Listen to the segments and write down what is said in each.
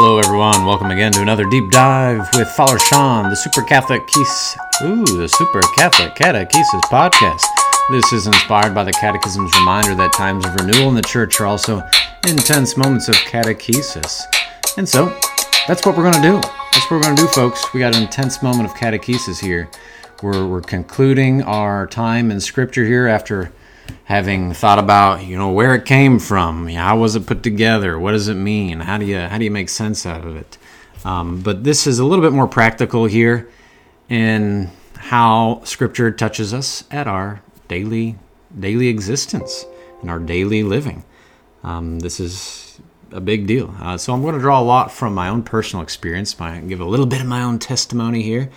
Hello, everyone. Welcome again to another deep dive with Father Sean, the Super Catholic Keys. Ooh, the Super Catholic Catechesis podcast. This is inspired by the Catechism's reminder that times of renewal in the Church are also intense moments of catechesis. And so, that's what we're going to do. That's what we're going to do, folks. We got an intense moment of catechesis here. We're, we're concluding our time in Scripture here after having thought about you know where it came from how was it put together what does it mean how do you how do you make sense out of it? Um, but this is a little bit more practical here in how scripture touches us at our daily daily existence and our daily living. Um, this is a big deal. Uh, so i'm going to draw a lot from my own personal experience. My give a little bit of my own testimony here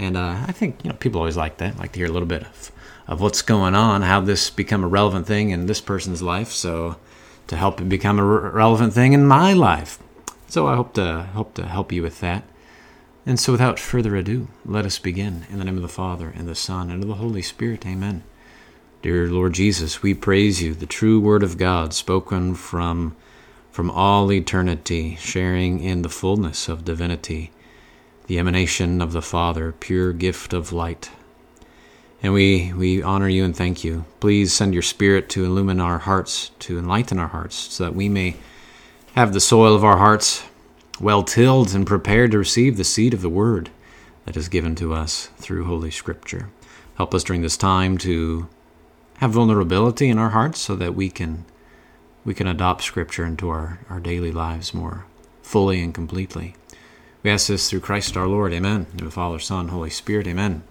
and uh, i think you know people always like that like to hear a little bit of of what's going on, how this become a relevant thing in this person's life. So to help it become a re- relevant thing in my life. So I hope to hope to help you with that. And so without further ado, let us begin in the name of the Father and the Son and of the Holy Spirit. Amen. Dear Lord Jesus, we praise you, the true word of God spoken from from all eternity, sharing in the fullness of divinity, the emanation of the Father, pure gift of light and we, we honor you and thank you. Please send your Spirit to illumine our hearts, to enlighten our hearts, so that we may have the soil of our hearts well tilled and prepared to receive the seed of the Word that is given to us through Holy Scripture. Help us during this time to have vulnerability in our hearts so that we can we can adopt Scripture into our, our daily lives more fully and completely. We ask this through Christ our Lord. Amen. The Father, Son, Holy Spirit. Amen.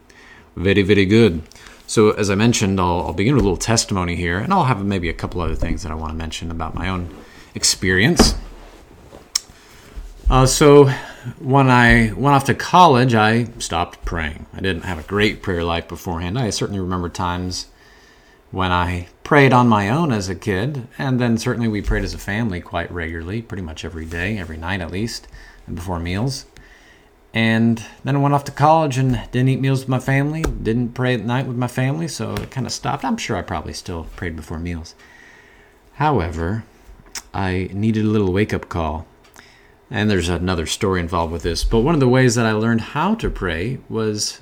Very, very good. So, as I mentioned, I'll, I'll, begin with a little testimony here, and I'll have maybe a couple other things that I want to mention about my own experience. Uh, so, when I went off to college, I stopped praying. I didn't have a great prayer life beforehand. I certainly remember times when I prayed on my own as a kid, and then certainly we prayed as a family quite regularly, pretty much every day, every night at least, and before meals. And then I went off to college and didn't eat meals with my family, didn't pray at night with my family, so it kind of stopped. I'm sure I probably still prayed before meals. However, I needed a little wake up call. And there's another story involved with this, but one of the ways that I learned how to pray was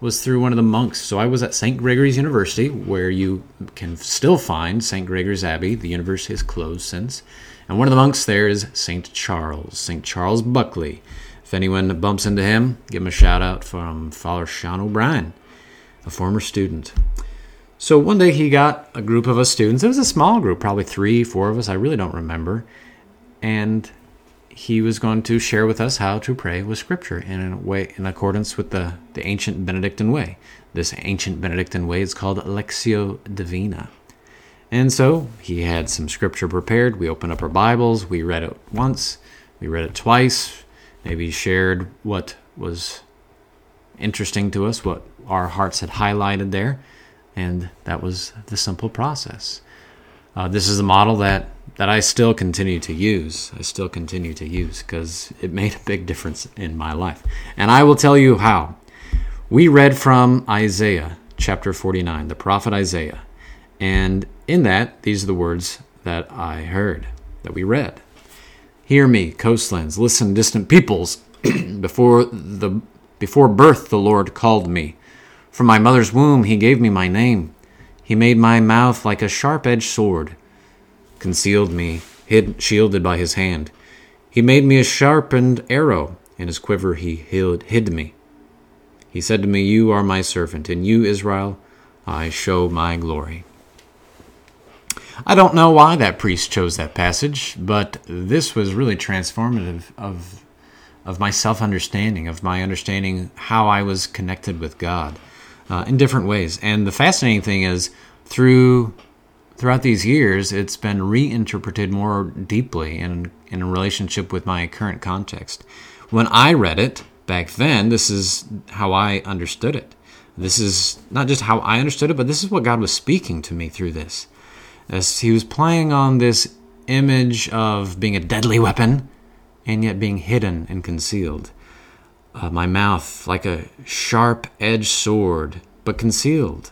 was through one of the monks. So I was at St. Gregory's University, where you can still find St. Gregory's Abbey. The university has closed since. And one of the monks there is St. Charles, St. Charles Buckley. If anyone bumps into him, give him a shout out from Father Sean O'Brien, a former student. So one day he got a group of us students. It was a small group, probably three, four of us. I really don't remember. And he was going to share with us how to pray with Scripture in a way in accordance with the, the ancient Benedictine way. This ancient Benedictine way is called Lectio Divina. And so he had some Scripture prepared. We opened up our Bibles. We read it once. We read it twice maybe shared what was interesting to us, what our hearts had highlighted there, and that was the simple process. Uh, this is a model that, that I still continue to use. I still continue to use because it made a big difference in my life. And I will tell you how. We read from Isaiah chapter 49, the prophet Isaiah. And in that, these are the words that I heard, that we read. Hear me, coastlands, listen, distant peoples. before the before birth the Lord called me. From my mother's womb he gave me my name. He made my mouth like a sharp-edged sword, concealed me, hid, shielded by his hand. He made me a sharpened arrow, in his quiver he hid, hid me. He said to me, You are my servant, and you, Israel, I show my glory. I don't know why that priest chose that passage, but this was really transformative of of my self understanding, of my understanding how I was connected with God uh, in different ways. And the fascinating thing is, through throughout these years, it's been reinterpreted more deeply in in a relationship with my current context. When I read it back then, this is how I understood it. This is not just how I understood it, but this is what God was speaking to me through this as he was playing on this image of being a deadly weapon and yet being hidden and concealed. Uh, my mouth like a sharp edged sword, but concealed,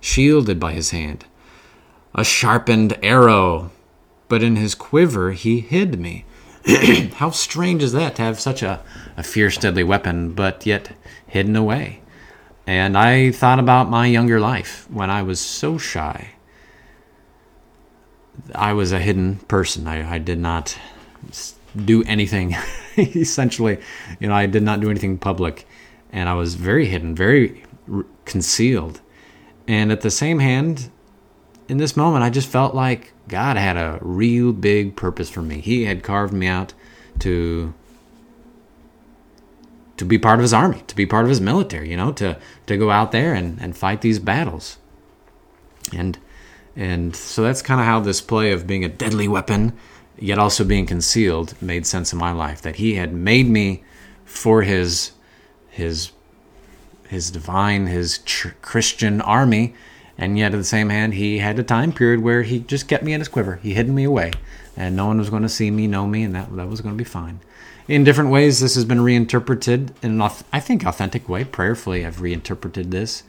shielded by his hand. A sharpened arrow, but in his quiver he hid me. How strange is that to have such a, a fierce, deadly weapon, but yet hidden away? And I thought about my younger life when I was so shy. I was a hidden person. I, I did not do anything, essentially. You know, I did not do anything public. And I was very hidden, very r- concealed. And at the same hand, in this moment, I just felt like God had a real big purpose for me. He had carved me out to to be part of his army, to be part of his military, you know, to to go out there and, and fight these battles. And and so that's kind of how this play of being a deadly weapon, yet also being concealed, made sense in my life. That he had made me for his his his divine, his tr- Christian army, and yet at the same hand, he had a time period where he just kept me in his quiver. He hid me away, and no one was going to see me, know me, and that that was going to be fine. In different ways, this has been reinterpreted in an, I think, authentic way. Prayerfully, I've reinterpreted this,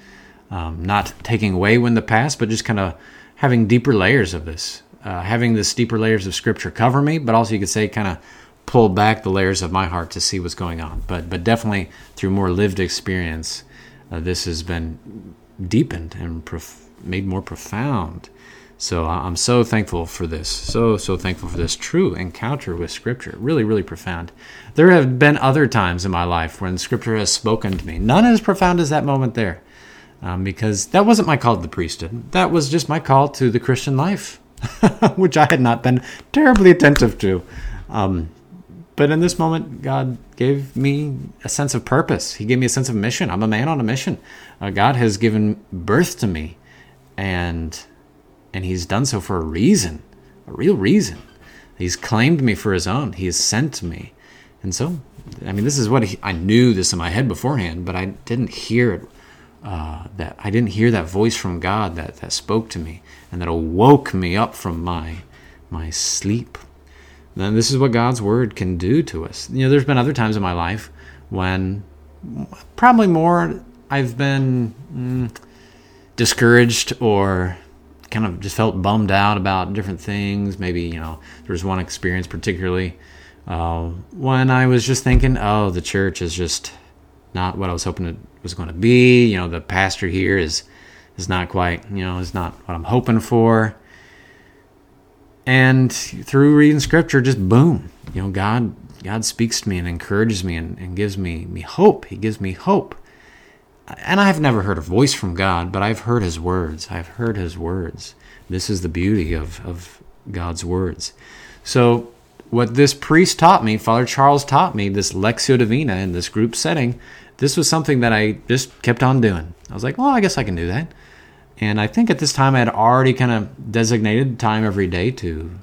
um, not taking away when the past, but just kind of having deeper layers of this, uh, having this deeper layers of Scripture cover me, but also you could say kind of pull back the layers of my heart to see what's going on. But but definitely through more lived experience, uh, this has been deepened and prof- made more profound. So I'm so thankful for this. So, so thankful for this true encounter with Scripture. Really, really profound. There have been other times in my life when Scripture has spoken to me. None as profound as that moment there. Um, because that wasn't my call to the priesthood. That was just my call to the Christian life, which I had not been terribly attentive to. Um, but in this moment, God gave me a sense of purpose. He gave me a sense of mission. I'm a man on a mission. Uh, God has given birth to me, and and He's done so for a reason, a real reason. He's claimed me for His own. He has sent me, and so, I mean, this is what he, I knew this in my head beforehand, but I didn't hear it. Uh, that I didn't hear that voice from God that that spoke to me and that awoke me up from my my sleep then this is what God's word can do to us. You know, there's been other times in my life when probably more I've been mm, discouraged or kind of just felt bummed out about different things. Maybe, you know, there was one experience particularly uh, when I was just thinking, oh, the church is just not what I was hoping it was going to be. You know, the pastor here is is not quite, you know, is not what I'm hoping for. And through reading scripture just boom you know god god speaks to me and encourages me and, and gives me me hope. He gives me hope. And i've never heard a voice from god but i've heard his words. I've heard his words. This is the beauty of of god's words. So what this priest taught me father charles taught me this lectio divina in this group setting this was something that i just kept on doing i was like well i guess i can do that and I think at this time I had already kind of designated time every day to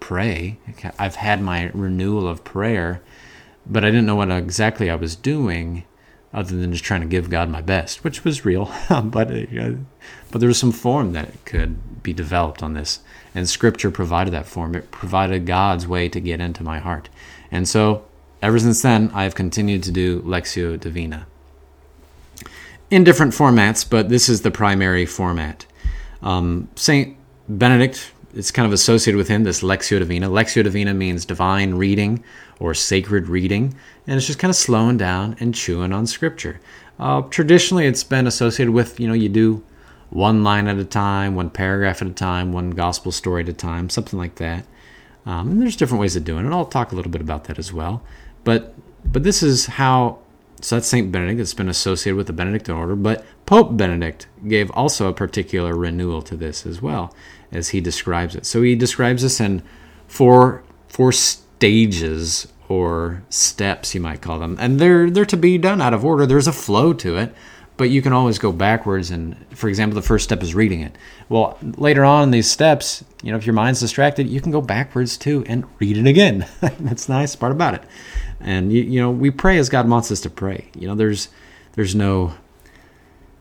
pray. I've had my renewal of prayer, but I didn't know what exactly I was doing other than just trying to give God my best, which was real. but uh, but there was some form that could be developed on this, and Scripture provided that form. It provided God's way to get into my heart, and so ever since then I've continued to do Lectio Divina in different formats, but this is the primary format. Um, Saint Benedict is kind of associated with him, this Lectio Divina. Lectio Divina means divine reading or sacred reading, and it's just kind of slowing down and chewing on Scripture. Uh, traditionally, it's been associated with, you know, you do one line at a time, one paragraph at a time, one gospel story at a time, something like that. Um, and there's different ways of doing it. I'll talk a little bit about that as well. But but this is how so that's St. Benedict. It's been associated with the Benedictine order, but Pope Benedict gave also a particular renewal to this as well, as he describes it. So he describes this in four four stages or steps, you might call them, and they're they're to be done out of order. There's a flow to it, but you can always go backwards. And for example, the first step is reading it. Well, later on in these steps, you know, if your mind's distracted, you can go backwards too and read it again. That's the nice part about it. And you, you know, we pray as God wants us to pray. You know, there's there's no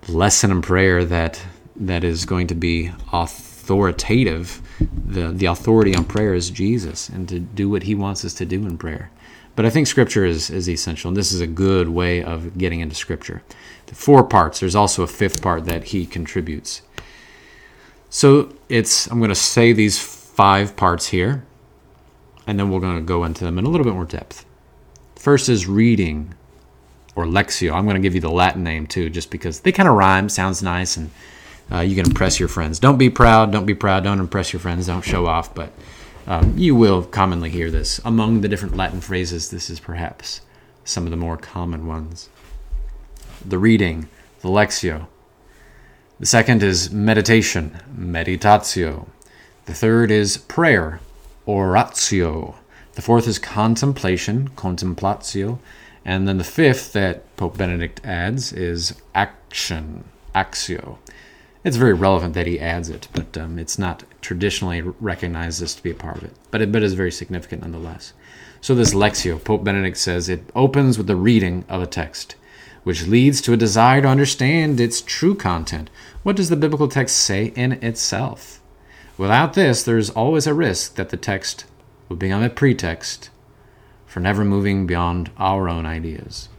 lesson in prayer that that is going to be authoritative. The the authority on prayer is Jesus and to do what he wants us to do in prayer. But I think scripture is, is essential, and this is a good way of getting into scripture. The four parts, there's also a fifth part that he contributes. So it's I'm going to say these five parts here and then we're going to go into them in a little bit more depth. First is reading or Lectio. I'm going to give you the Latin name too, just because they kind of rhyme, sounds nice, and uh, you can impress your friends. Don't be proud, don't be proud, don't impress your friends, don't show off, but um, you will commonly hear this. Among the different Latin phrases, this is perhaps some of the more common ones. The reading, the Lectio. The second is meditation, meditatio. The third is prayer, oratio. The fourth is contemplation, contemplatio. And then the fifth that Pope Benedict adds is action, actio. It's very relevant that he adds it, but um, it's not traditionally recognized as to be a part of it. But it but is very significant nonetheless. So this Lectio, Pope Benedict says, it opens with the reading of a text, which leads to a desire to understand its true content. What does the biblical text say in itself? Without this, there is always a risk that the text will become a pretext for never moving beyond our own ideas.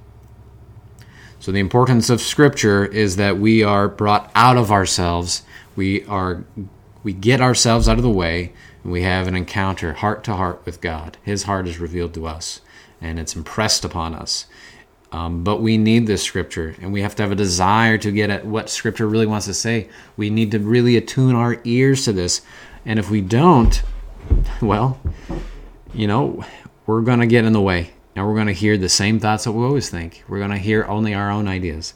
So, the importance of Scripture is that we are brought out of ourselves. We are we get ourselves out of the way and we have an encounter heart to heart with God. His heart is revealed to us and it's impressed upon us. Um, but we need this scripture and we have to have a desire to get at what scripture really wants to say. We need to really attune our ears to this. And if we don't, well, you know, we're going to get in the way Now we're going to hear the same thoughts that we always think. We're going to hear only our own ideas.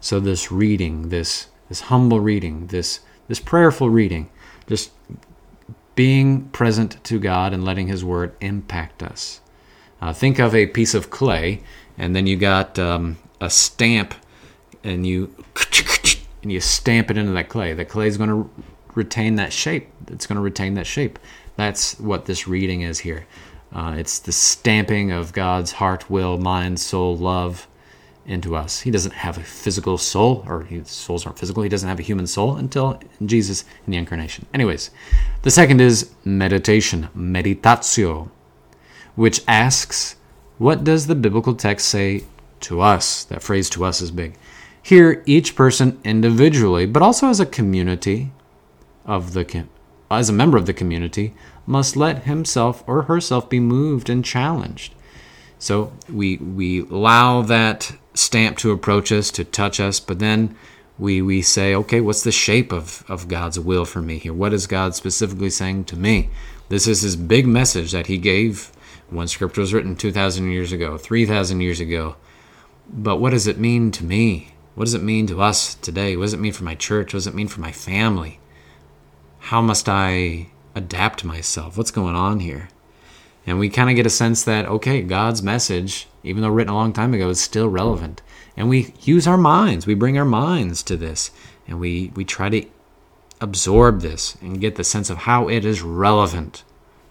So this reading, this this humble reading, this this prayerful reading, just being present to God and letting His Word impact us. Uh, think of a piece of clay, and then you got um, a stamp, and you and you stamp it into that clay. The clay is going to retain that shape. It's going to retain that shape. That's what this reading is here. Uh, it's the stamping of God's heart, will, mind, soul, love into us. He doesn't have a physical soul, or his souls aren't physical. He doesn't have a human soul until Jesus in the incarnation. Anyways, the second is meditation, meditatio, which asks, what does the biblical text say to us? That phrase to us is big. Here, each person individually, but also as a community of the as a member of the community, must let himself or herself be moved and challenged. So we we allow that stamp to approach us, to touch us, but then we we say, okay, what's the shape of, of God's will for me here? What is God specifically saying to me? This is his big message that he gave when scripture was written 2,000 years ago, 3,000 years ago. But what does it mean to me? What does it mean to us today? What does it mean for my church? What does it mean for my family? How must I adapt myself? What's going on here? And we kind of get a sense that, okay, God's message, even though written a long time ago, is still relevant. And we use our minds, we bring our minds to this, and we, we try to absorb this and get the sense of how it is relevant.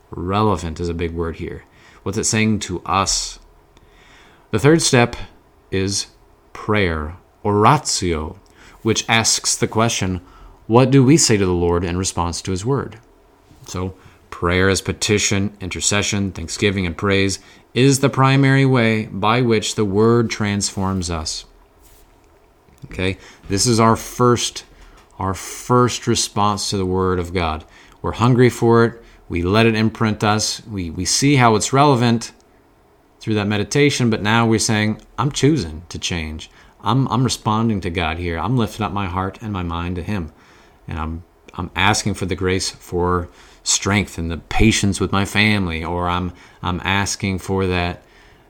Relevant is a big word here. What's it saying to us? The third step is prayer, oratio, which asks the question, what do we say to the Lord in response to his word? So, prayer as petition, intercession, thanksgiving, and praise is the primary way by which the word transforms us. Okay? This is our first our first response to the word of God. We're hungry for it. We let it imprint us. We we see how it's relevant through that meditation, but now we're saying, I'm choosing to change. I'm I'm responding to God here. I'm lifting up my heart and my mind to him. And I'm I'm asking for the grace for strength and the patience with my family, or I'm I'm asking for that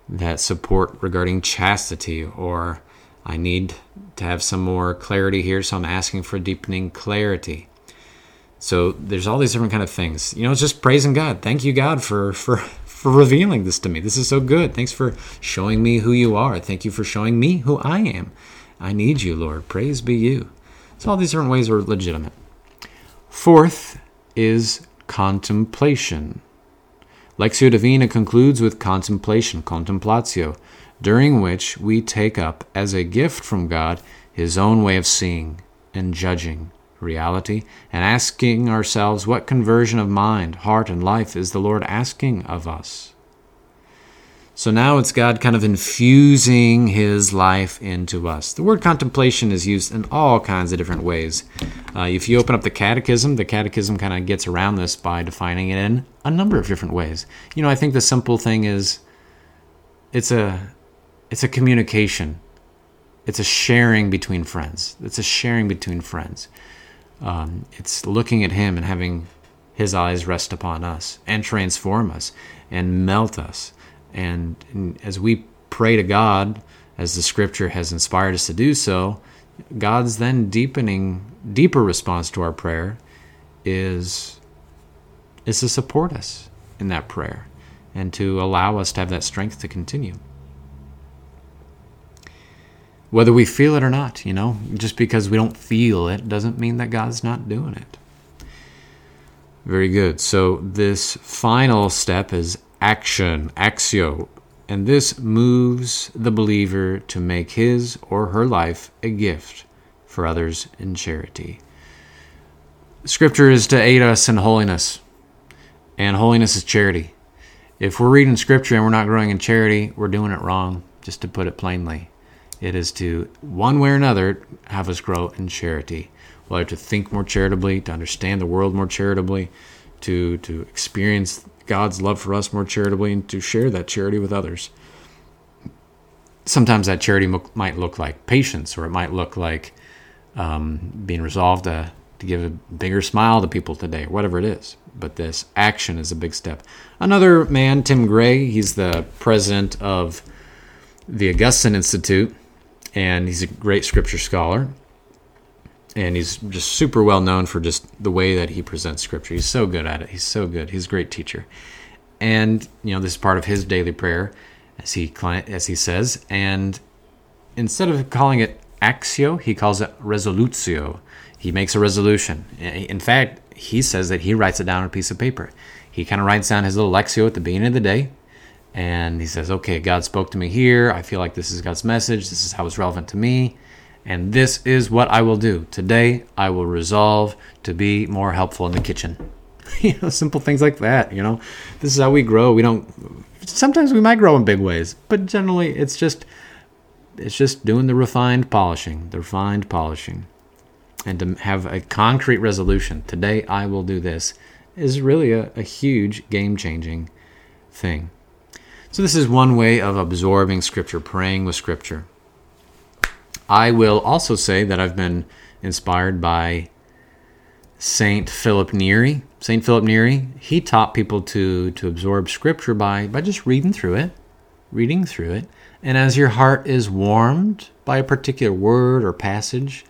that support regarding chastity, or I need to have some more clarity here, so I'm asking for deepening clarity. So there's all these different kind of things. You know, it's just praising God. Thank you, God, for for for revealing this to me. This is so good. Thanks for showing me who you are. Thank you for showing me who I am. I need you, Lord. Praise be you. So all these different ways are legitimate. Fourth is contemplation. Lectio Divina concludes with contemplation, contemplatio, during which we take up as a gift from God his own way of seeing and judging reality and asking ourselves what conversion of mind, heart, and life is the Lord asking of us. So now it's God kind of infusing his life into us. The word contemplation is used in all kinds of different ways. Uh, if you open up the catechism, the catechism kind of gets around this by defining it in a number of different ways. You know, I think the simple thing is it's a it's a communication. It's a sharing between friends. It's a sharing between friends. Um, it's looking at him and having his eyes rest upon us and transform us and melt us and, and as we pray to God, as the scripture has inspired us to do so, God's then deepening, deeper response to our prayer is, is to support us in that prayer and to allow us to have that strength to continue. Whether we feel it or not, you know, just because we don't feel it doesn't mean that God's not doing it. Very good. So, this final step is action, actio, and this moves the believer to make his or her life a gift for others in charity. Scripture is to aid us in holiness, and holiness is charity. If we're reading Scripture and we're not growing in charity, we're doing it wrong, just to put it plainly. It is to, one way or another, have us grow in charity, whether to think more charitably, to understand the world more charitably, to, to experience God's love for us more charitably and to share that charity with others. Sometimes that charity might look like patience, or it might look like um, being resolved to, to give a bigger smile to people today, whatever it is. But this action is a big step. Another man, Tim Gray, he's the president of the Augustine Institute, and he's a great scripture scholar and he's just super well known for just the way that he presents scripture. He's so good at it. He's so good. He's a great teacher. And you know, this is part of his daily prayer, as he as he says. And instead of calling it actio, he calls it resolutio. He makes a resolution. In fact, he says that he writes it down on a piece of paper. He kind of writes down his little lectio at the beginning of the day, and he says, "Okay, God spoke to me here. I feel like this is God's message. This is how it's relevant to me." And this is what I will do. Today, I will resolve to be more helpful in the kitchen. you know, simple things like that. You know, this is how we grow. We don't, sometimes we might grow in big ways, but generally it's just, it's just doing the refined polishing, the refined polishing. And to have a concrete resolution, today I will do this, is really a, a huge game changing thing. So, this is one way of absorbing Scripture, praying with Scripture. I will also say that I've been inspired by Saint Philip Neri. Saint Philip Neri, he taught people to to absorb scripture by by just reading through it, reading through it. And as your heart is warmed by a particular word or passage,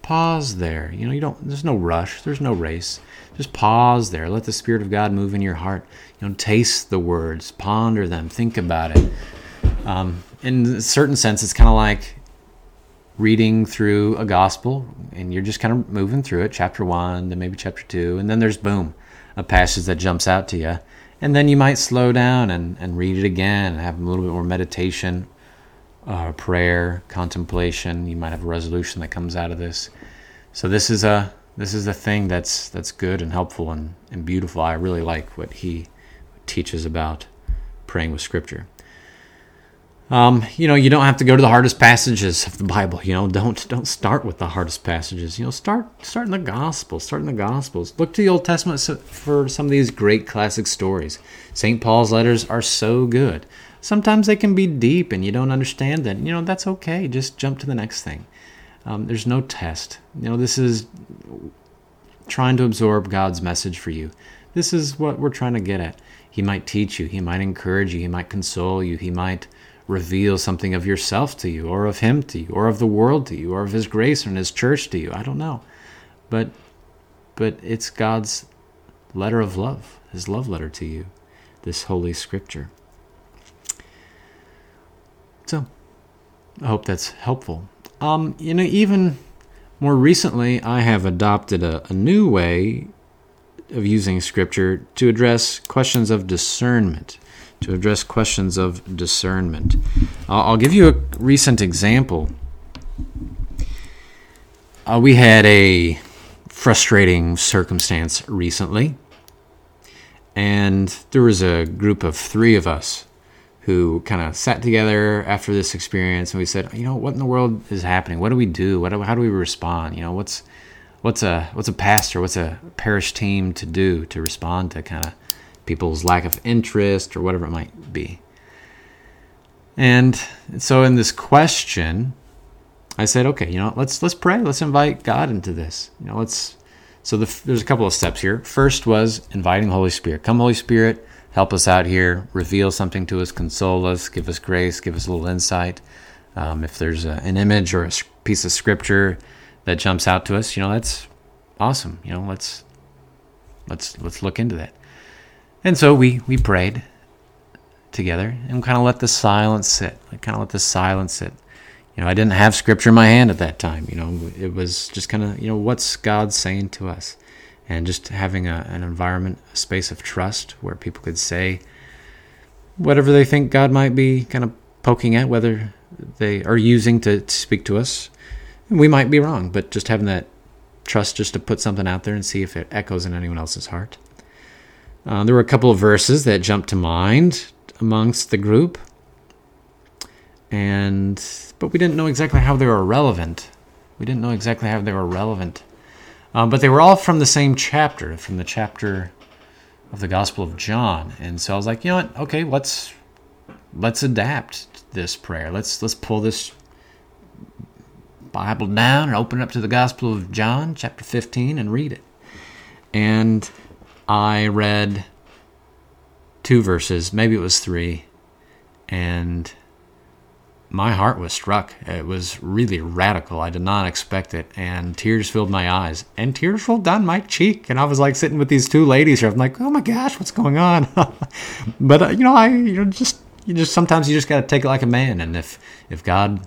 pause there. You know, you don't there's no rush, there's no race. Just pause there. Let the spirit of God move in your heart. You know, taste the words, ponder them, think about it. Um, in a certain sense, it's kind of like reading through a gospel and you're just kind of moving through it, chapter one, then maybe chapter two, and then there's boom, a passage that jumps out to you. And then you might slow down and, and read it again and have a little bit more meditation, uh, prayer, contemplation. You might have a resolution that comes out of this. So this is a this is a thing that's that's good and helpful and, and beautiful. I really like what he teaches about praying with scripture. Um, you know, you don't have to go to the hardest passages of the Bible. You know, don't don't start with the hardest passages. You know, start start in the Gospels. Start in the Gospels. Look to the Old Testament for some of these great classic stories. St. Paul's letters are so good. Sometimes they can be deep, and you don't understand that. You know, that's okay. Just jump to the next thing. Um, there's no test. You know, this is trying to absorb God's message for you. This is what we're trying to get at. He might teach you. He might encourage you. He might console you. He might reveal something of yourself to you, or of Him to you, or of the world to you, or of His grace and His church to you. I don't know. But, but it's God's letter of love, His love letter to you, this Holy Scripture. So, I hope that's helpful. Um, you know, even more recently, I have adopted a, a new way of using Scripture to address questions of discernment to address questions of discernment. I'll give you a recent example. Uh, we had a frustrating circumstance recently, and there was a group of three of us who kind of sat together after this experience and we said, you know, what in the world is happening? What do we do? What how do we respond? You know, what's what's a what's a pastor, what's a parish team to do to respond to kind of people's lack of interest or whatever it might be. And so in this question, I said, okay, you know, let's let's pray. Let's invite God into this. You know, let's. So the, there's a couple of steps here. First was inviting the Holy Spirit. Come, Holy Spirit, help us out here. Reveal something to us. Console us. Give us grace. Give us a little insight. Um, if there's a, an image or a piece of scripture that jumps out to us, you know, that's awesome. You know, let's let's let's look into that. And so we we prayed together and kind of let the silence sit. I kind of let the silence sit. You know, I didn't have scripture in my hand at that time. You know, it was just kind of, you know, what's God saying to us? And just having a, an environment, a space of trust where people could say whatever they think God might be kind of poking at, whether they are using to, to speak to us. We might be wrong, but just having that trust just to put something out there and see if it echoes in anyone else's heart. Uh, there were a couple of verses that jumped to mind amongst the group, and but we didn't know exactly how they were relevant. We didn't know exactly how they were relevant, um, but they were all from the same chapter, from the chapter of the Gospel of John. And so I was like, you know what? Okay, let's let's adapt this prayer. Let's let's pull this Bible down and open it up to the Gospel of John, chapter 15, and read it. And I read two verses, maybe it was three, and my heart was struck. It was really radical. I did not expect it, and tears filled my eyes, and tears rolled down my cheek. And I was like sitting with these two ladies here. I'm like, oh my gosh, what's going on? but uh, you know, I you know just you just sometimes you just got to take it like a man, and if if God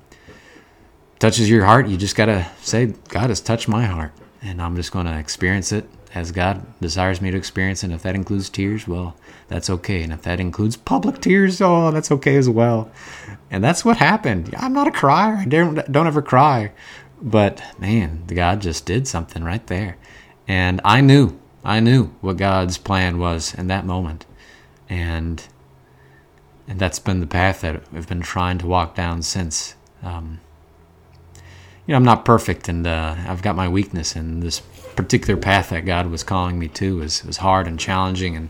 touches your heart, you just got to say, God has touched my heart, and I'm just going to experience it as God desires me to experience. And if that includes tears, well, that's okay. And if that includes public tears, oh, that's okay as well. And that's what happened. I'm not a crier. I don't, don't ever cry. But man, God just did something right there. And I knew, I knew what God's plan was in that moment. And and that's been the path that I've been trying to walk down since. Um, you know, I'm not perfect, and uh, I've got my weakness, and this particular path that God was calling me to was, was hard and challenging, and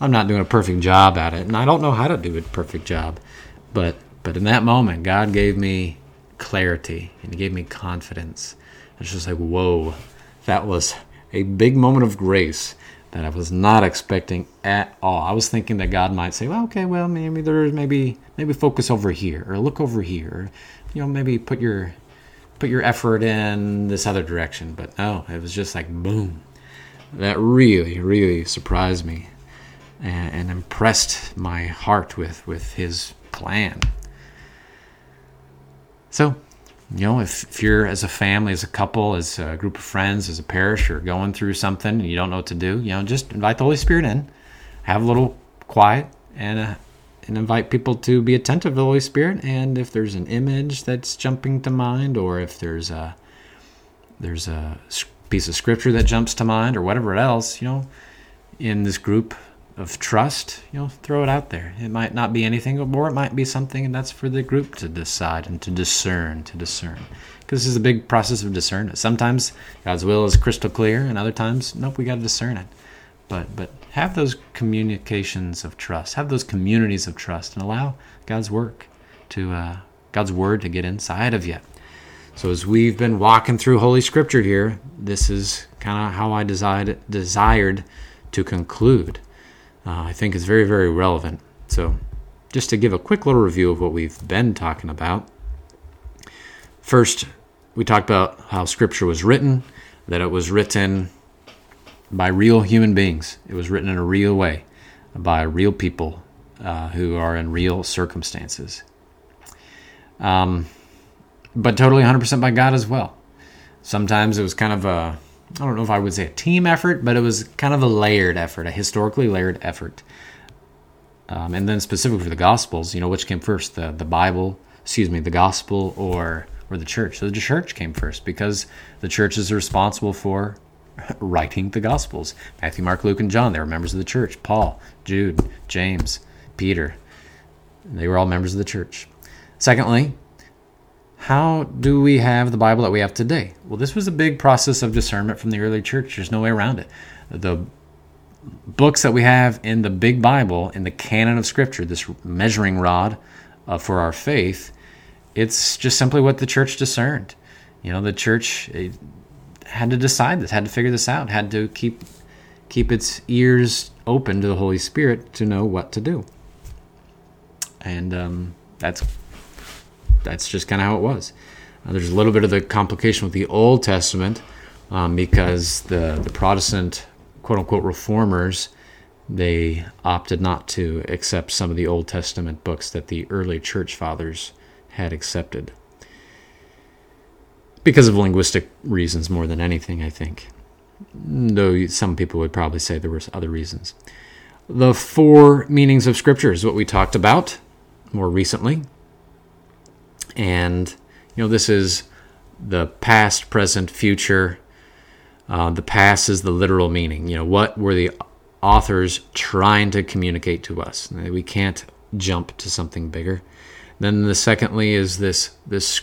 I'm not doing a perfect job at it, and I don't know how to do a perfect job. But but in that moment, God gave me clarity and He gave me confidence. It's just like whoa, that was a big moment of grace that I was not expecting at all. I was thinking that God might say, "Well, okay, well, maybe there's maybe maybe focus over here or look over here, you know, maybe put your put your effort in this other direction. But no, it was just like boom. That really, really surprised me and, and impressed my heart with, with his plan. So, you know, if, if you're as a family, as a couple, as a group of friends, as a parish, or going through something and you don't know what to do, you know, just invite the Holy Spirit in, have a little quiet, and and invite people to be attentive to the Holy Spirit. And if there's an image that's jumping to mind, or if there's a there's a piece of scripture that jumps to mind, or whatever else, you know, in this group of trust, you know, throw it out there. It might not be anything, or it might be something, and that's for the group to decide and to discern, to discern. Because this is a big process of discernment. Sometimes God's will is crystal clear, and other times, nope, we got to discern it. But but have those communications of trust, have those communities of trust, and allow God's work to uh, God's word to get inside of you. So as we've been walking through Holy Scripture here, this is kind of how I desired desired to conclude. Uh, I think it's very very relevant. So just to give a quick little review of what we've been talking about. First, we talked about how Scripture was written, that it was written by real human beings. It was written in a real way by real people uh, who are in real circumstances. Um, but totally 100% by God as well. Sometimes it was kind of a, I don't know if I would say a team effort, but it was kind of a layered effort, a historically layered effort. Um, and then specifically for the Gospels, you know, which came first, the, the Bible, excuse me, the Gospel or or the church. So the church came first because the church is responsible for writing the Gospels. Matthew, Mark, Luke, and John, they were members of the church. Paul, Jude, James, Peter. They were all members of the church. Secondly, how do we have the Bible that we have today? Well, this was a big process of discernment from the early church. There's no way around it. The books that we have in the big Bible, in the canon of Scripture, this measuring rod uh, for our faith, it's just simply what the church discerned. You know, the church had to decide this, had to figure this out, had to keep keep its ears open to the Holy Spirit to know what to do. And um, that's that's just kind of how it was. Uh, there's a little bit of the complication with the Old Testament um, because the the Protestant quote unquote reformers they opted not to accept some of the Old Testament books that the early church fathers had accepted because of linguistic reasons more than anything, I think. Though some people would probably say there were other reasons. The four meanings of Scripture is what we talked about more recently. And, you know, this is the past, present, future. Uh, the past is the literal meaning. You know, what were the authors trying to communicate to us? We can't jump to something bigger. Then the secondly is this this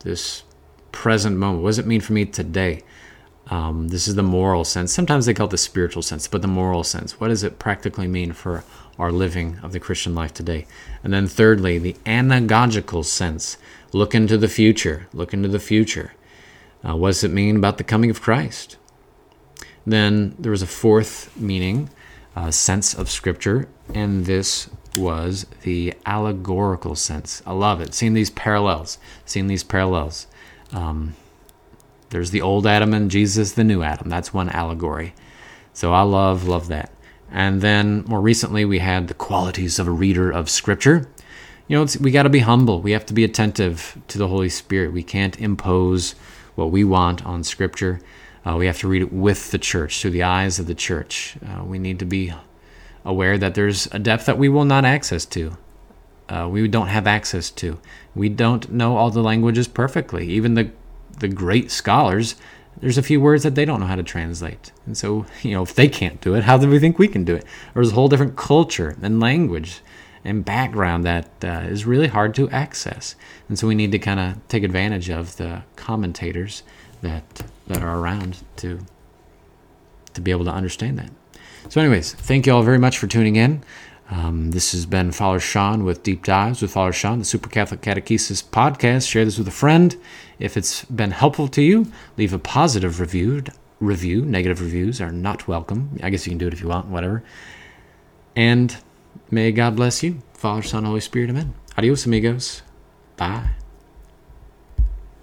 this present moment. What does it mean for me today? Um, this is the moral sense. Sometimes they call it the spiritual sense, but the moral sense. What does it practically mean for our living of the Christian life today? And then, thirdly, the anagogical sense. Look into the future. Look into the future. Uh, what does it mean about the coming of Christ? Then there was a fourth meaning, uh, sense of Scripture, and this was the allegorical sense. I love it. Seeing these parallels, seeing these parallels. Um, there's the old Adam and Jesus, the new Adam. That's one allegory. So I love, love that. And then more recently, we had the qualities of a reader of Scripture. You know, we got to be humble. We have to be attentive to the Holy Spirit. We can't impose what we want on Scripture. Uh, we have to read it with the church, through the eyes of the church. Uh, we need to be aware that there's a depth that we will not access to. Uh, we don't have access to. We don't know all the languages perfectly. Even the the great scholars, there's a few words that they don't know how to translate. And so, you know, if they can't do it, how do we think we can do it? There's a whole different culture and language and background that uh, is really hard to access. And so we need to kind of take advantage of the commentators that that are around to to be able to understand that. So, anyways, thank you all very much for tuning in. Um, this has been Father Sean with Deep Dives with Father Sean, the Super Catholic Catechesis podcast. Share this with a friend. If it's been helpful to you, leave a positive review. Review. Negative reviews are not welcome. I guess you can do it if you want, whatever. And may God bless you. Father, Son, Holy Spirit. Amen. Adios, amigos. Bye.